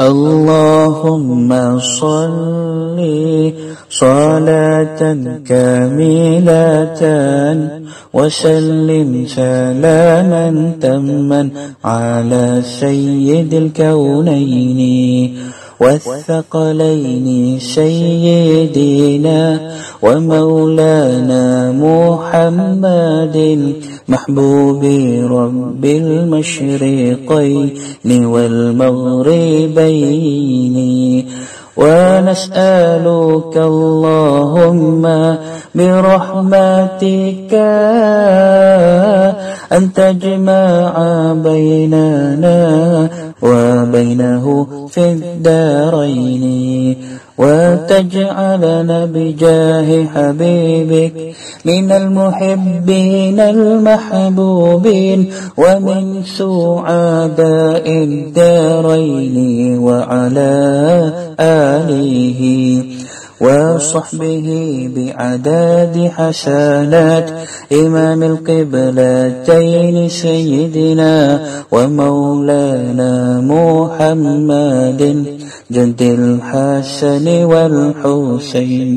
اللهم صل صلاة كاملة وسلم سلاما تما على سيد الكونين. والثقلين سيدنا ومولانا محمد محبوب رب المشرقين والمغربين ونسألك اللهم برحمتك أن تجمع بيننا وبينه في الدارين وتجعلنا بجاه حبيبك من المحبين المحبوبين ومن سعداء الدارين وعلى آله وصحبه بعداد حسنات إمام القبلتين سيدنا ومولانا محمد جد الحسن والحسين